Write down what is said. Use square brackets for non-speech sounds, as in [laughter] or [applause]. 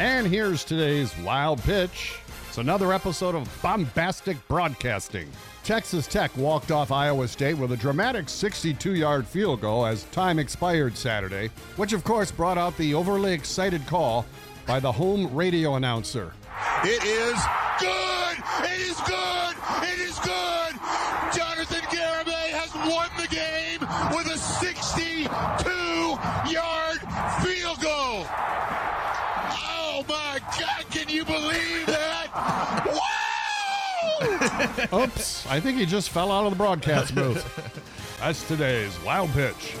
And here's today's wild pitch. It's another episode of bombastic broadcasting. Texas Tech walked off Iowa State with a dramatic 62 yard field goal as time expired Saturday, which of course brought out the overly excited call by the home radio announcer. It is good! It is good! It is good! Jonathan Garibay has won the game with a 62 yard field goal! Oh my God, can you believe that? Wow! Oops, I think he just fell out of the broadcast booth. [laughs] That's today's wild pitch.